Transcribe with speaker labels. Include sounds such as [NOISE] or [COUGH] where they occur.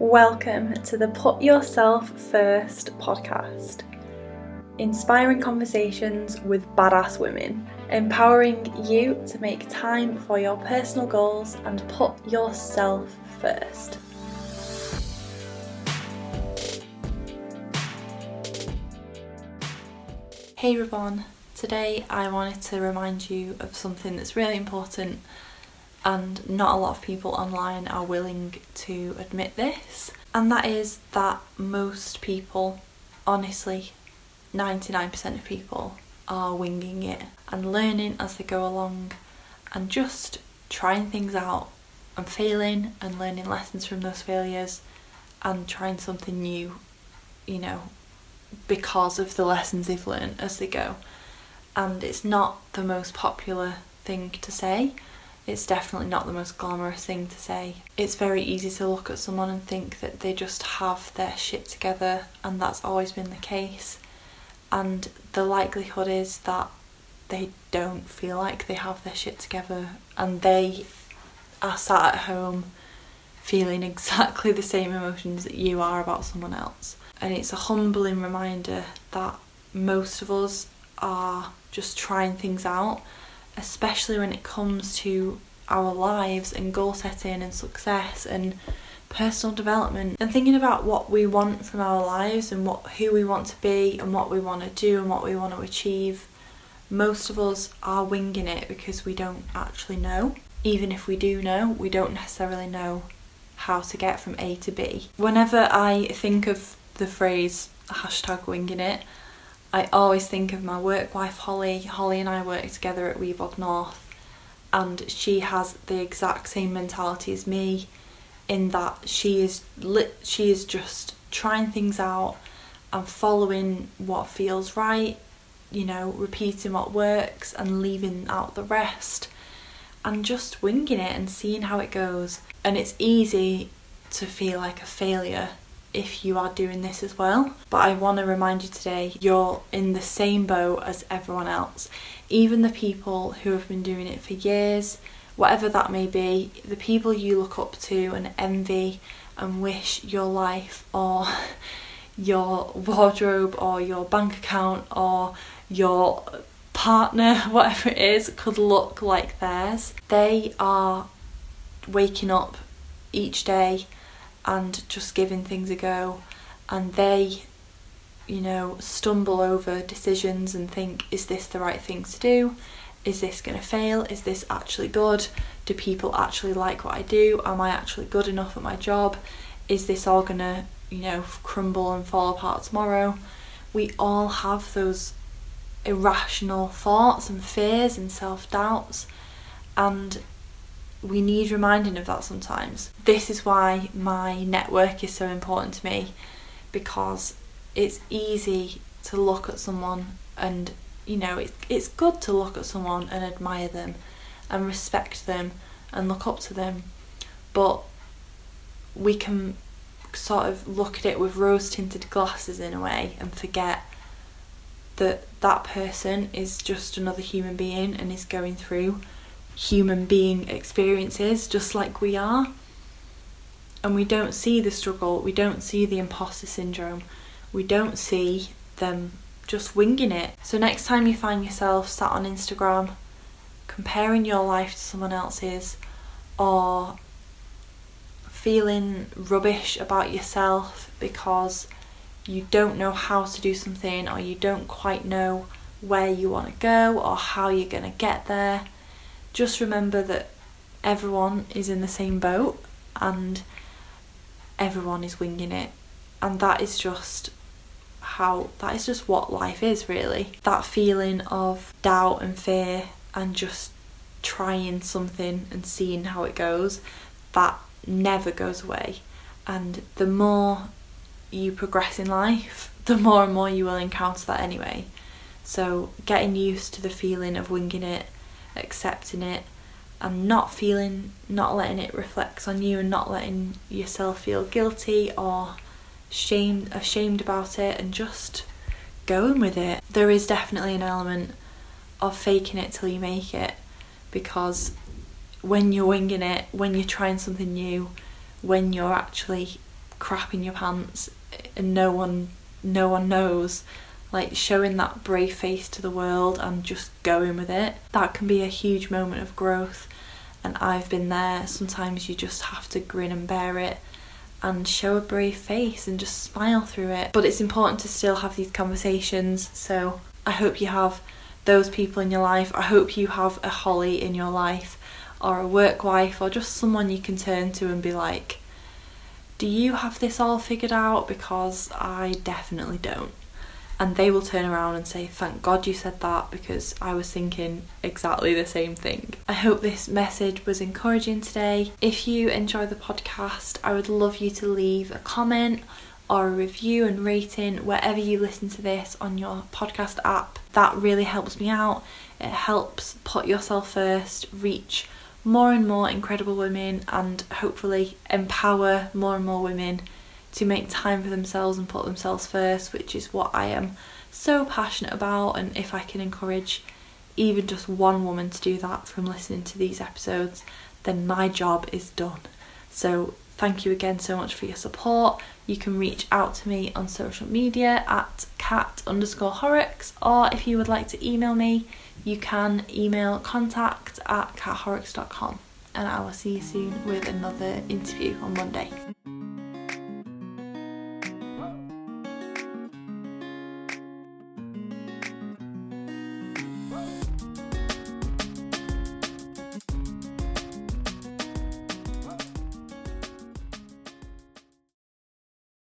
Speaker 1: Welcome to the Put Yourself First podcast. Inspiring conversations with badass women, empowering you to make time for your personal goals and put yourself first. Hey Ravon, today I wanted to remind you of something that's really important and not a lot of people online are willing to admit this, and that is that most people, honestly, 99% of people, are winging it and learning as they go along and just trying things out and failing and learning lessons from those failures and trying something new, you know, because of the lessons they've learned as they go. And it's not the most popular thing to say it's definitely not the most glamorous thing to say. It's very easy to look at someone and think that they just have their shit together, and that's always been the case. And the likelihood is that they don't feel like they have their shit together, and they are sat at home feeling [LAUGHS] exactly the same emotions that you are about someone else. And it's a humbling reminder that most of us are just trying things out especially when it comes to our lives and goal setting and success and personal development and thinking about what we want from our lives and what who we want to be and what we want to do and what we want to achieve most of us are winging it because we don't actually know. Even if we do know we don't necessarily know how to get from A to B. Whenever I think of the phrase hashtag winging it I always think of my work wife Holly. Holly and I work together at Weebod North, and she has the exact same mentality as me, in that she is lit. She is just trying things out and following what feels right. You know, repeating what works and leaving out the rest, and just winging it and seeing how it goes. And it's easy to feel like a failure if you are doing this as well. But I want to remind you today you're in the same boat as everyone else. Even the people who have been doing it for years, whatever that may be, the people you look up to and envy and wish your life or [LAUGHS] your wardrobe or your bank account or your partner, [LAUGHS] whatever it is, could look like theirs. They are waking up each day and just giving things a go. And they you know stumble over decisions and think is this the right thing to do? Is this going to fail? Is this actually good? Do people actually like what i do? Am i actually good enough at my job? Is this all going to you know crumble and fall apart tomorrow? We all have those irrational thoughts and fears and self-doubts. And we need reminding of that sometimes. This is why my network is so important to me because it's easy to look at someone and you know it's it's good to look at someone and admire them and respect them and look up to them but we can sort of look at it with rose tinted glasses in a way and forget that that person is just another human being and is going through human being experiences just like we are. And we don't see the struggle, we don't see the imposter syndrome, we don't see them just winging it. So, next time you find yourself sat on Instagram comparing your life to someone else's or feeling rubbish about yourself because you don't know how to do something or you don't quite know where you want to go or how you're going to get there just remember that everyone is in the same boat and everyone is winging it. And that is just how that is just what life is really. That feeling of doubt and fear and just trying something and seeing how it goes that never goes away. And the more you progress in life [LAUGHS] the more and more you will encounter that anyway. So getting used to the feeling of winging it accepting it and not feeling not letting it reflect on you and not letting yourself feel guilty or shamed ashamed about it and just going with it. There is definitely an element of faking it till you make it because when you're winging it when you're trying something new when you're actually crap in your pants and no one no one knows like showing that brave face to the world and just going with it that can be a huge moment of growth. And I've been there. Sometimes you just have to grin and bear it and show a brave face and just smile through it. But it's important to still have these conversations. So I hope you have those people in your life. I hope you have a Holly in your life or a work wife or just someone you can turn to and be like do you have this all figured out? Because I definitely don't and they will turn around and say, Thank God you said that because I was thinking exactly the same thing. I hope this message was encouraging today. If you enjoy the podcast, I would love you to leave a comment or a review and rating wherever you listen to this on your podcast app. That really helps me out. It helps put yourself first, reach more and more incredible women, and hopefully empower more and more women to make time for themselves and put themselves first, which is what I am so passionate about. And if I can encourage even just one woman to do that from listening to these episodes, then my job is done. So, thank you again so much for your support. You can reach out to me on social media at cat underscore horrocks, or if you would like to email me, you can email contact at cathorrocks.com. And I will see you soon with another interview on Monday.